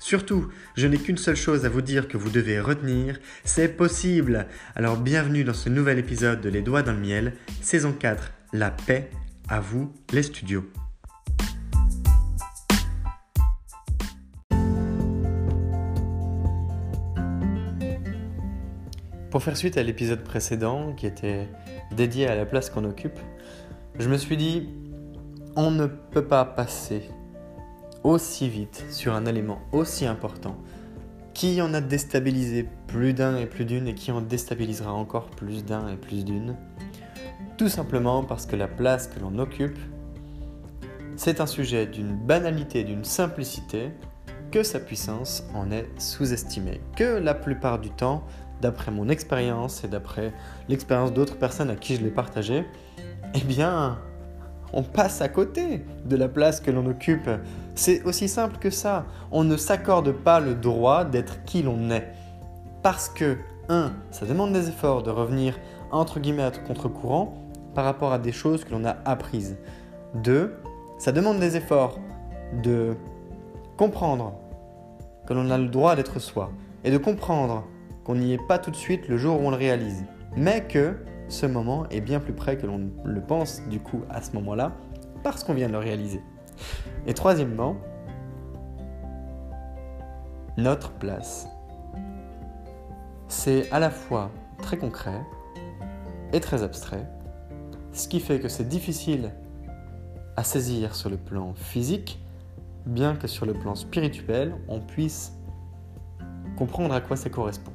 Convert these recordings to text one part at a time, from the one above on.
Surtout, je n'ai qu'une seule chose à vous dire que vous devez retenir, c'est possible. Alors bienvenue dans ce nouvel épisode de Les Doigts dans le Miel, saison 4, La paix, à vous les studios. Pour faire suite à l'épisode précédent qui était dédié à la place qu'on occupe, je me suis dit, on ne peut pas passer aussi vite sur un élément aussi important qui en a déstabilisé plus d'un et plus d'une et qui en déstabilisera encore plus d'un et plus d'une Tout simplement parce que la place que l'on occupe, c'est un sujet d'une banalité, d'une simplicité, que sa puissance en est sous-estimée. Que la plupart du temps, d'après mon expérience et d'après l'expérience d'autres personnes à qui je l'ai partagé, eh bien, on passe à côté de la place que l'on occupe. C'est aussi simple que ça. On ne s'accorde pas le droit d'être qui l'on est. Parce que, 1. Ça demande des efforts de revenir entre guillemets à contre-courant par rapport à des choses que l'on a apprises. 2. Ça demande des efforts de comprendre que l'on a le droit d'être soi et de comprendre qu'on n'y est pas tout de suite le jour où on le réalise, mais que ce moment est bien plus près que l'on le pense du coup à ce moment-là, parce qu'on vient de le réaliser. Et troisièmement, notre place. C'est à la fois très concret et très abstrait, ce qui fait que c'est difficile à saisir sur le plan physique, bien que sur le plan spirituel, on puisse comprendre à quoi ça correspond.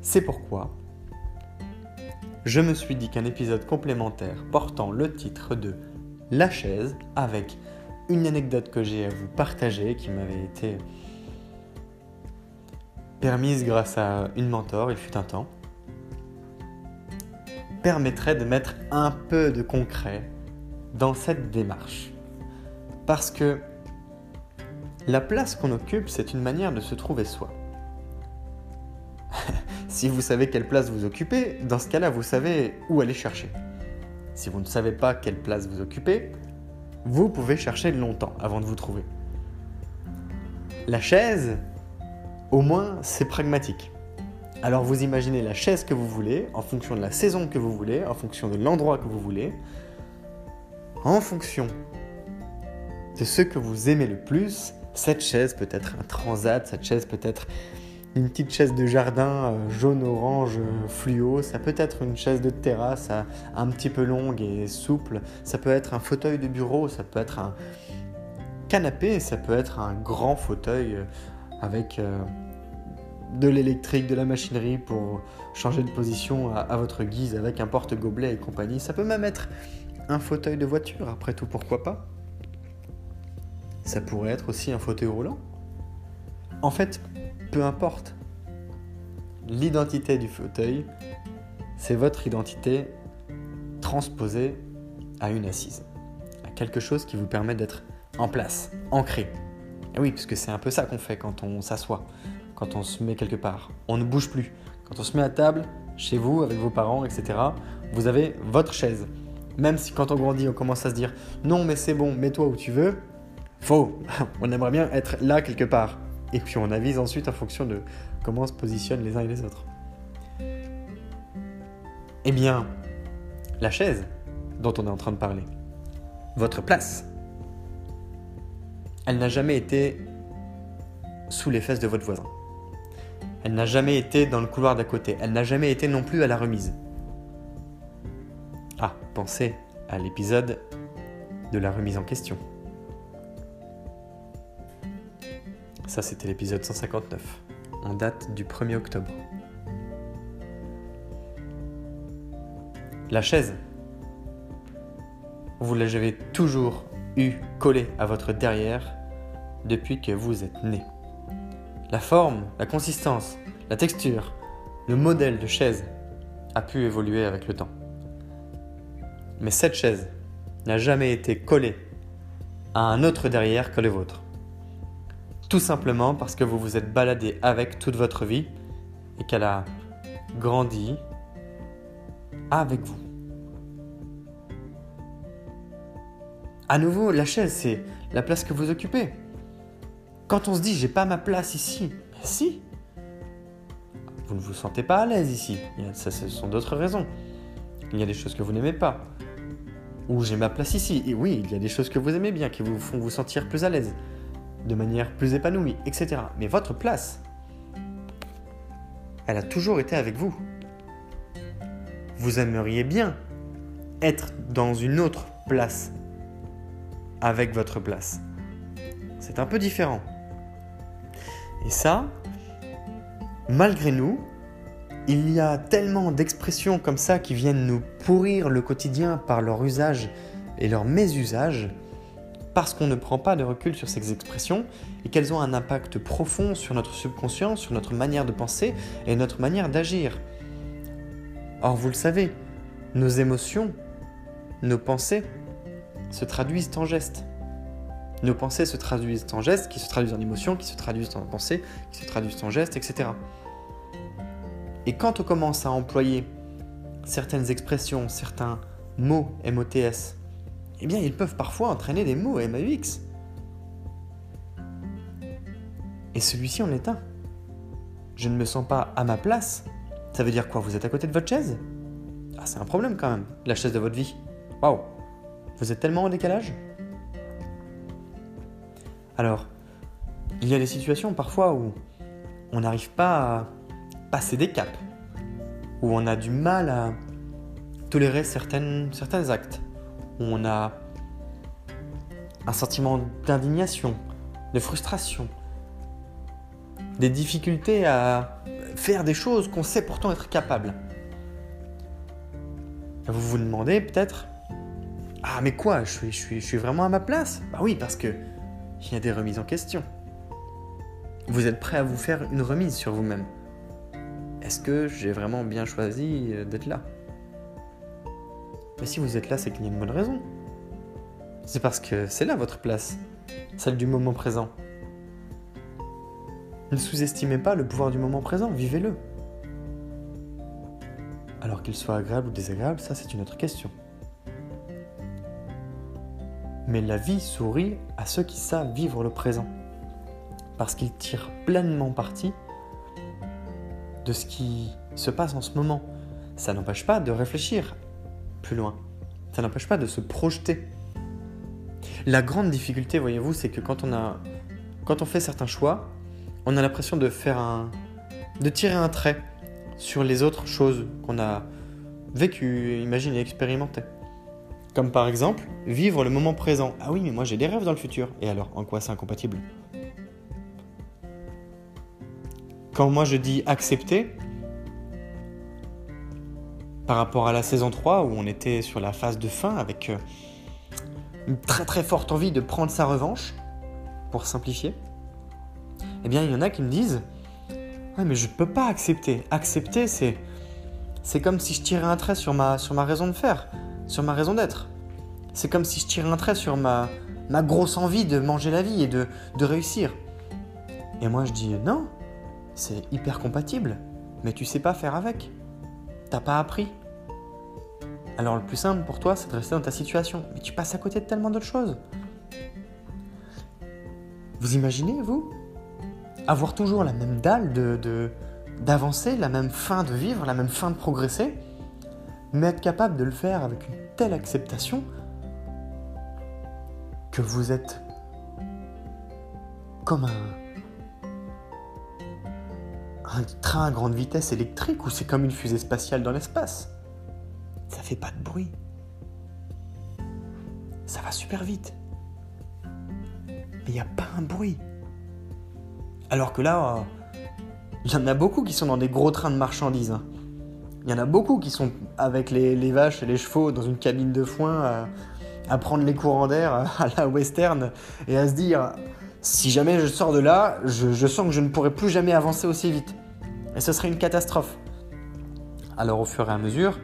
C'est pourquoi je me suis dit qu'un épisode complémentaire portant le titre de La chaise, avec une anecdote que j'ai à vous partager qui m'avait été permise grâce à une mentor, il fut un temps, permettrait de mettre un peu de concret dans cette démarche. Parce que la place qu'on occupe, c'est une manière de se trouver soi. Si vous savez quelle place vous occupez, dans ce cas-là, vous savez où aller chercher. Si vous ne savez pas quelle place vous occupez, vous pouvez chercher longtemps avant de vous trouver. La chaise, au moins, c'est pragmatique. Alors vous imaginez la chaise que vous voulez, en fonction de la saison que vous voulez, en fonction de l'endroit que vous voulez, en fonction de ce que vous aimez le plus, cette chaise peut être un transat, cette chaise peut être une petite chaise de jardin euh, jaune-orange euh, fluo, ça peut être une chaise de terrasse euh, un petit peu longue et souple, ça peut être un fauteuil de bureau, ça peut être un canapé, ça peut être un grand fauteuil avec de l'électrique, de la machinerie pour changer de position à, votre guise avec un porte-gobelet et compagnie. Ça peut même être un fauteuil de voiture, après tout, pourquoi pas. Ça pourrait être aussi un fauteuil roulant. En fait, peu importe. L'identité du fauteuil, c'est votre identité transposée à une assise, à quelque chose qui vous permet d'être en place, ancré. Et oui, parce que c'est un peu ça qu'on fait quand on s'assoit, quand on se met quelque part. On ne bouge plus. Quand on se met à table, chez vous, avec vos parents, etc., vous avez votre chaise. Même si quand on grandit, on commence à se dire non, mais c'est bon, mets-toi où tu veux, faux. On aimerait bien être là quelque part. Et puis on avise ensuite en fonction de comment se positionnent les uns et les autres. Eh bien, la chaise dont on est en train de parler, votre place, elle n'a jamais été sous les fesses de votre voisin. Elle n'a jamais été dans le couloir d'à côté. Elle n'a jamais été non plus à la remise. Ah, pensez à l'épisode de la remise en question. Ça, c'était l'épisode 159, en date du 1er octobre. La chaise, vous l'avez toujours eu collée à votre derrière depuis que vous êtes né. La forme, la consistance, la texture, le modèle de chaise a pu évoluer avec le temps. Mais cette chaise n'a jamais été collée à un autre derrière que le vôtre. Tout simplement parce que vous vous êtes baladé avec toute votre vie et qu'elle a grandi avec vous. À nouveau, la chaise, c'est la place que vous occupez. Quand on se dit j'ai pas ma place ici, mais si. Vous ne vous sentez pas à l'aise ici. Ça, ce sont d'autres raisons. Il y a des choses que vous n'aimez pas. Ou j'ai ma place ici. Et oui, il y a des choses que vous aimez bien, qui vous font vous sentir plus à l'aise, de manière plus épanouie, etc. Mais votre place, elle a toujours été avec vous. Vous aimeriez bien être dans une autre place avec votre place. C'est un peu différent. Et ça, malgré nous, il y a tellement d'expressions comme ça qui viennent nous pourrir le quotidien par leur usage et leur mésusage, parce qu'on ne prend pas de recul sur ces expressions et qu'elles ont un impact profond sur notre subconscient, sur notre manière de penser et notre manière d'agir. Or, vous le savez, nos émotions, nos pensées se traduisent en gestes. Nos pensées se traduisent en gestes, qui se traduisent en émotions, qui se traduisent en pensées, qui se traduisent en gestes, etc. Et quand on commence à employer certaines expressions, certains mots MOTS, eh bien ils peuvent parfois entraîner des mots MAUX. Et celui-ci en est un. Je ne me sens pas à ma place. Ça veut dire quoi Vous êtes à côté de votre chaise? Ah, c'est un problème quand même, la chaise de votre vie. Waouh Vous êtes tellement en décalage? Alors, il y a des situations parfois où on n'arrive pas à passer des caps, où on a du mal à tolérer certains actes, on a un sentiment d'indignation, de frustration, des difficultés à faire des choses qu'on sait pourtant être capable. Vous vous demandez peut-être, ah mais quoi, je suis, vraiment à ma place? Bah oui, parce que il y a des remises en question. Vous êtes prêt à vous faire une remise sur vous-même. Est-ce que j'ai vraiment bien choisi euh, d'être là? Mais si vous êtes là, c'est qu'il y a une bonne raison. C'est parce que c'est là votre place, celle du moment présent. Ne sous-estimez pas le pouvoir du moment présent, vivez-le. Alors qu'il soit agréable ou désagréable, ça c'est une autre question. Mais la vie sourit à ceux qui savent vivre le présent, parce qu'ils tirent pleinement parti de ce qui se passe en ce moment. Ça n'empêche pas de réfléchir loin, ça n'empêche pas de se projeter. La grande difficulté, voyez-vous, c'est que quand on, a, quand on fait certains choix, on a l'impression de faire un, de tirer un trait sur les autres choses qu'on a vécues, imaginées, expérimentées. Comme par exemple, vivre le moment présent. Ah oui, mais moi j'ai des rêves dans le futur. Et alors, en quoi c'est incompatible? Quand moi je dis accepter, par rapport à la saison 3 où on était sur la phase de fin avec euh, une très très forte envie de prendre sa revanche, pour simplifier, Eh bien, il y en a qui me disent Ouais, mais je peux pas accepter. Accepter, c'est. C'est comme si je tirais un trait sur ma, sur ma raison de faire, sur ma raison d'être. C'est comme si je tirais un trait sur ma, ma grosse envie de manger la vie et de, de réussir. Et moi, je dis Non, c'est hyper compatible, mais tu sais pas faire avec. T'as pas appris. Alors le plus simple pour toi, c'est de rester dans ta situation. Mais tu passes à côté de tellement d'autres choses. Vous imaginez, vous Avoir toujours la même dalle de, d'avancer, la même fin de vivre, la même fin de progresser, mais être capable de le faire avec une telle acceptation que vous êtes comme un, un train à grande vitesse électrique ou c'est comme une fusée spatiale dans l'espace? Ça fait pas de bruit. Ça va super vite. Mais il n'y a pas un bruit. Alors que là, il y en a beaucoup qui sont dans des gros trains de marchandises. Hein. Il y en a beaucoup qui sont avec les, vaches et les chevaux dans une cabine de foin à, prendre les courants d'air à la western et à se dire si jamais je sors de là, je, je sens que je ne pourrai plus jamais avancer aussi vite. Et ce serait une catastrophe. Alors au fur et à mesure,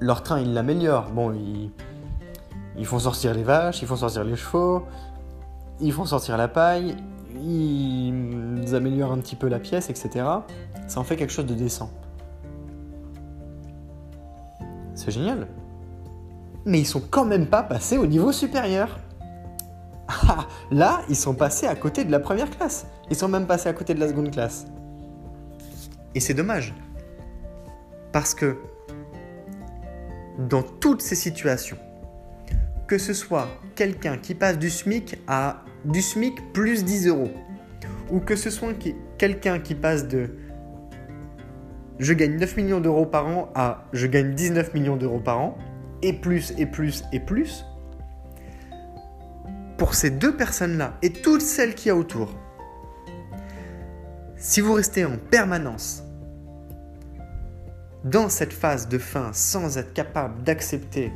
leur train, ils l'améliorent. Bon, ils, font sortir les vaches, ils font sortir les chevaux, ils font sortir la paille, ils améliorent un petit peu la pièce, etc. Ça en fait quelque chose de décent. C'est génial. Mais ils sont quand même pas passés au niveau supérieur. Ah, là, ils sont passés à côté de la première classe. Ils sont même passés à côté de la seconde classe. Et c'est dommage. Parce que dans toutes ces situations, que ce soit quelqu'un qui passe du SMIC à du SMIC plus 10 euros, ou que ce soit quelqu'un qui passe de je gagne 9 millions d'euros par an à je gagne 19 millions d'euros par an, et plus, et plus, et plus, pour ces deux personnes-là et toutes celles qu'il y a autour, si vous restez en permanence dans cette phase de fin sans être capable d'accepter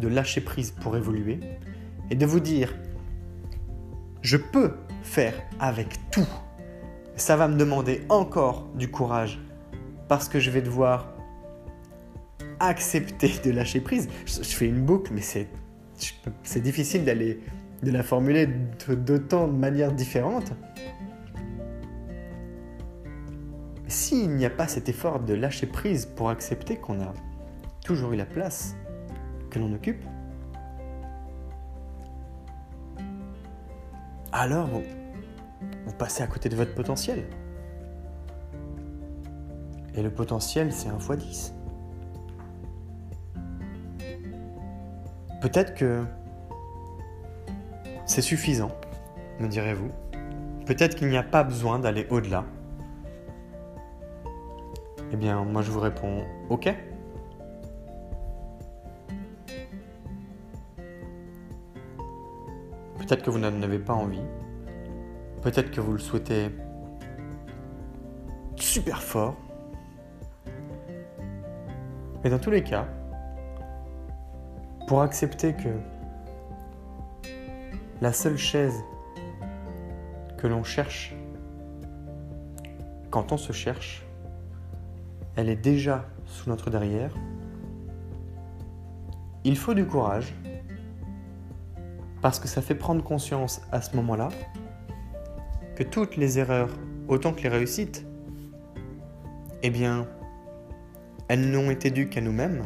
de lâcher prise pour évoluer et de vous dire je peux faire avec tout. Ça va me demander encore du courage parce que je vais devoir accepter de lâcher prise. Je, fais une boucle, mais c'est, difficile d'aller de la formuler d'autant de manières différentes. S'il n'y a pas cet effort de lâcher prise pour accepter qu'on a toujours eu la place que l'on occupe, alors vous, passez à côté de votre potentiel. Et le potentiel, c'est un x 10. Peut-être que c'est suffisant, me direz-vous. Peut-être qu'il n'y a pas besoin d'aller au-delà. Eh bien, moi je vous réponds OK. Peut-être que vous n'en avez pas envie. Peut-être que vous le souhaitez super fort. Mais dans tous les cas, pour accepter que la seule chaise que l'on cherche quand on se cherche, elle est déjà sous notre derrière. Il faut du courage, parce que ça fait prendre conscience à ce moment-là que toutes les erreurs, autant que les réussites, eh bien, elles n'ont été dues qu'à nous-mêmes.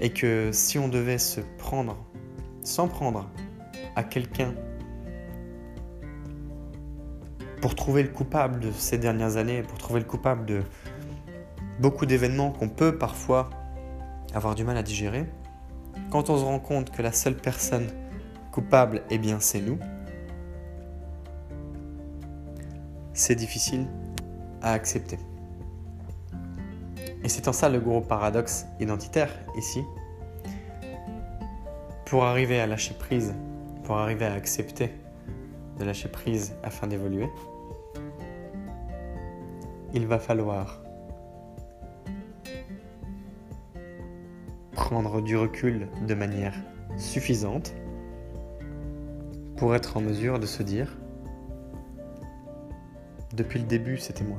Et que si on devait se prendre, s'en prendre à quelqu'un pour trouver le coupable de ces dernières années, pour trouver le coupable de beaucoup d'événements qu'on peut parfois avoir du mal à digérer, quand on se rend compte que la seule personne coupable, eh bien c'est nous, c'est difficile à accepter. Et c'est en ça le gros paradoxe identitaire ici. Pour arriver à lâcher prise, pour arriver à accepter de lâcher prise afin d'évoluer, il va falloir prendre du recul de manière suffisante pour être en mesure de se dire, depuis le début, c'était moi.